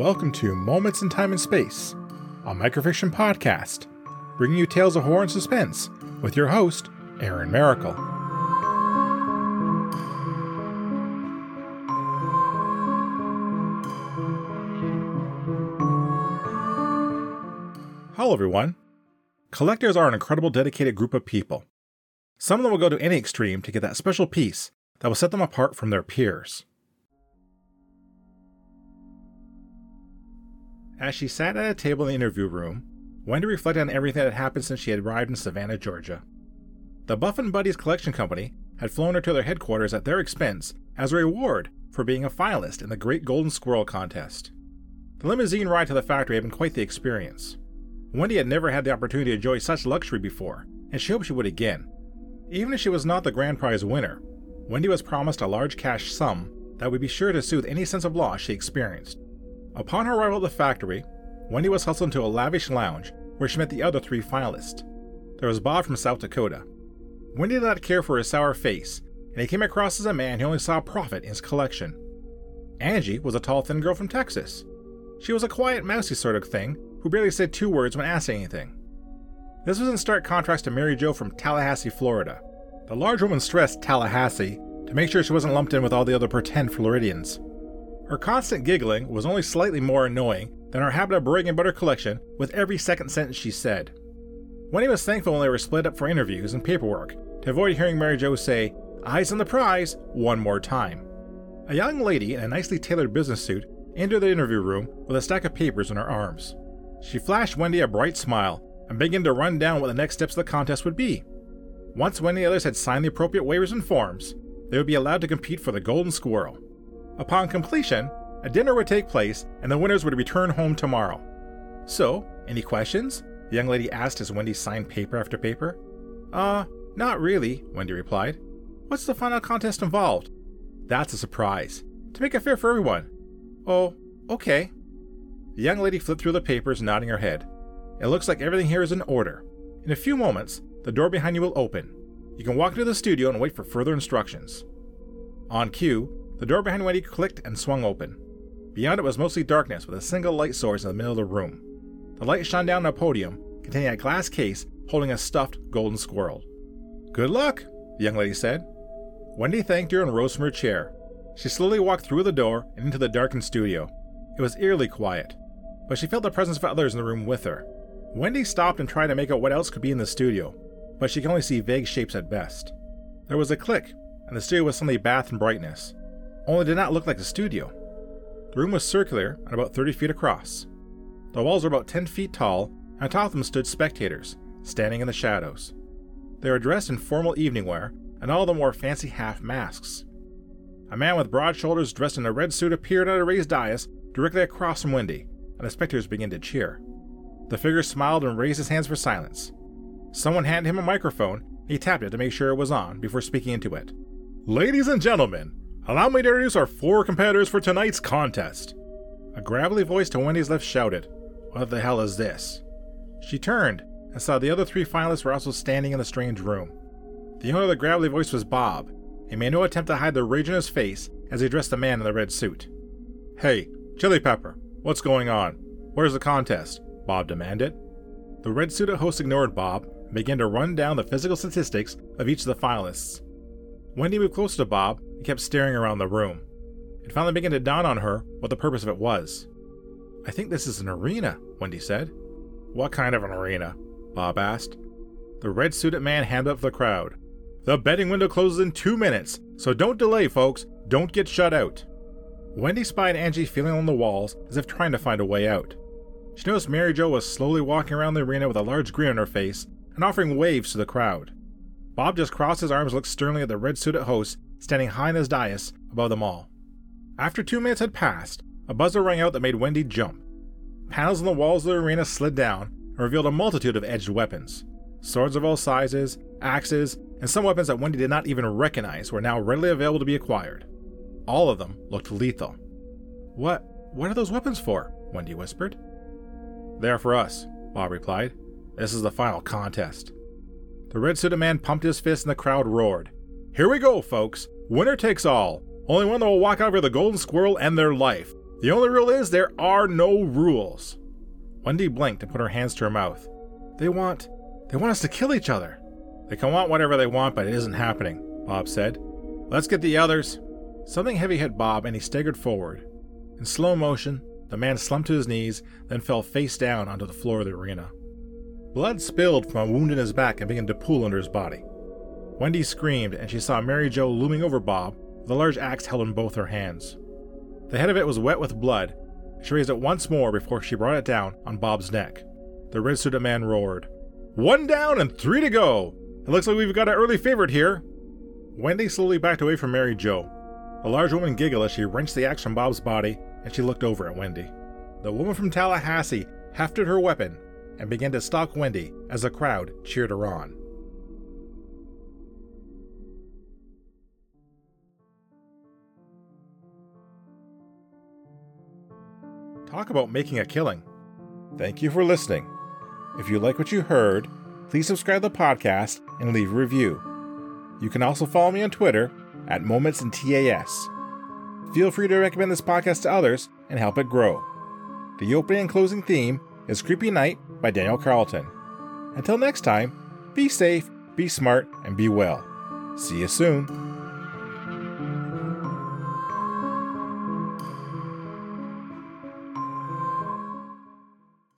Welcome to Moments in Time and Space, a microfiction podcast, bringing you tales of horror and suspense with your host, Aaron Maracle. Hello, everyone. Collectors are an incredible, dedicated group of people. Some of them will go to any extreme to get that special piece that will set them apart from their peers. As she sat at a table in the interview room, Wendy reflected on everything that had happened since she had arrived in Savannah, Georgia. The Buff and Buddies Collection Company had flown her to their headquarters at their expense as a reward for being a finalist in the Great Golden Squirrel Contest. The limousine ride to the factory had been quite the experience. Wendy had never had the opportunity to enjoy such luxury before, and she hoped she would again. Even if she was not the grand prize winner, Wendy was promised a large cash sum that would be sure to soothe any sense of loss she experienced. Upon her arrival at the factory, Wendy was hustled into a lavish lounge where she met the other three finalists. There was Bob from South Dakota. Wendy did not care for his sour face, and he came across as a man who only saw profit in his collection. Angie was a tall, thin girl from Texas. She was a quiet, mousy sort of thing who barely said two words when asked anything. This was in stark contrast to Mary Jo from Tallahassee, Florida. The large woman stressed Tallahassee to make sure she wasn't lumped in with all the other pretend Floridians. Her constant giggling was only slightly more annoying than her habit of bragging about her collection with every second sentence she said. Wendy was thankful when they were split up for interviews and paperwork to avoid hearing Mary Jo say, Eyes on the prize, one more time. A young lady in a nicely tailored business suit entered the interview room with a stack of papers in her arms. She flashed Wendy a bright smile and began to run down what the next steps of the contest would be. Once Wendy and the others had signed the appropriate waivers and forms, they would be allowed to compete for the Golden Squirrel. Upon completion, a dinner would take place and the winners would return home tomorrow. So, any questions? The young lady asked as Wendy signed paper after paper. Uh, not really, Wendy replied. What's the final contest involved? That's a surprise. To make it fair for everyone. Oh, okay. The young lady flipped through the papers, nodding her head. It looks like everything here is in order. In a few moments, the door behind you will open. You can walk into the studio and wait for further instructions. On cue, the door behind Wendy clicked and swung open. Beyond it was mostly darkness with a single light source in the middle of the room. The light shone down on a podium containing a glass case holding a stuffed golden squirrel. Good luck, the young lady said. Wendy thanked her and rose from her chair. She slowly walked through the door and into the darkened studio. It was eerily quiet, but she felt the presence of others in the room with her. Wendy stopped and tried to make out what else could be in the studio, but she could only see vague shapes at best. There was a click, and the studio was suddenly bathed in brightness only did not look like a studio. The room was circular and about 30 feet across. The walls were about 10 feet tall, and atop them stood spectators, standing in the shadows. They were dressed in formal evening wear, and all of them wore fancy half masks. A man with broad shoulders dressed in a red suit appeared at a raised dais directly across from Wendy, and the spectators began to cheer. The figure smiled and raised his hands for silence. Someone handed him a microphone, and he tapped it to make sure it was on before speaking into it. Ladies and gentlemen, Allow me to introduce our four competitors for tonight's contest. A gravelly voice to Wendy's left shouted, What the hell is this? She turned and saw the other three finalists were also standing in the strange room. The owner of the gravelly voice was Bob. He made no attempt to hide the rage in his face as he addressed the man in the red suit. Hey, Chili Pepper, what's going on? Where's the contest? Bob demanded. The red suited host ignored Bob and began to run down the physical statistics of each of the finalists. Wendy moved closer to Bob and kept staring around the room. It finally began to dawn on her what the purpose of it was. I think this is an arena, Wendy said. What kind of an arena? Bob asked. The red suited man handed up the crowd. The betting window closes in two minutes, so don't delay, folks. Don't get shut out. Wendy spied Angie feeling on the walls as if trying to find a way out. She noticed Mary Jo was slowly walking around the arena with a large grin on her face and offering waves to the crowd. Bob just crossed his arms and looked sternly at the red suited host standing high on his dais above them all. After two minutes had passed, a buzzer rang out that made Wendy jump. Panels on the walls of the arena slid down and revealed a multitude of edged weapons swords of all sizes, axes, and some weapons that Wendy did not even recognize were now readily available to be acquired. All of them looked lethal. What what are those weapons for? Wendy whispered. They are for us, Bob replied. This is the final contest. The red suited man pumped his fist and the crowd roared. Here we go, folks. Winner takes all. Only one that will walk out with the golden squirrel and their life. The only rule is there are no rules. Wendy blinked and put her hands to her mouth. They want. they want us to kill each other. They can want whatever they want, but it isn't happening, Bob said. Let's get the others. Something heavy hit Bob and he staggered forward. In slow motion, the man slumped to his knees, then fell face down onto the floor of the arena. Blood spilled from a wound in his back and began to pool under his body. Wendy screamed, and she saw Mary Jo looming over Bob with a large axe held in both her hands. The head of it was wet with blood. She raised it once more before she brought it down on Bob's neck. The red suited man roared, One down and three to go! It looks like we've got an early favorite here. Wendy slowly backed away from Mary Jo. The large woman giggled as she wrenched the axe from Bob's body and she looked over at Wendy. The woman from Tallahassee hefted her weapon and began to stalk Wendy as the crowd cheered her on. Talk about making a killing. Thank you for listening. If you like what you heard, please subscribe to the podcast and leave a review. You can also follow me on Twitter at Moments in TAS. Feel free to recommend this podcast to others and help it grow. The opening and closing theme is Creepy Night by Daniel Carlton. Until next time, be safe, be smart, and be well. See you soon.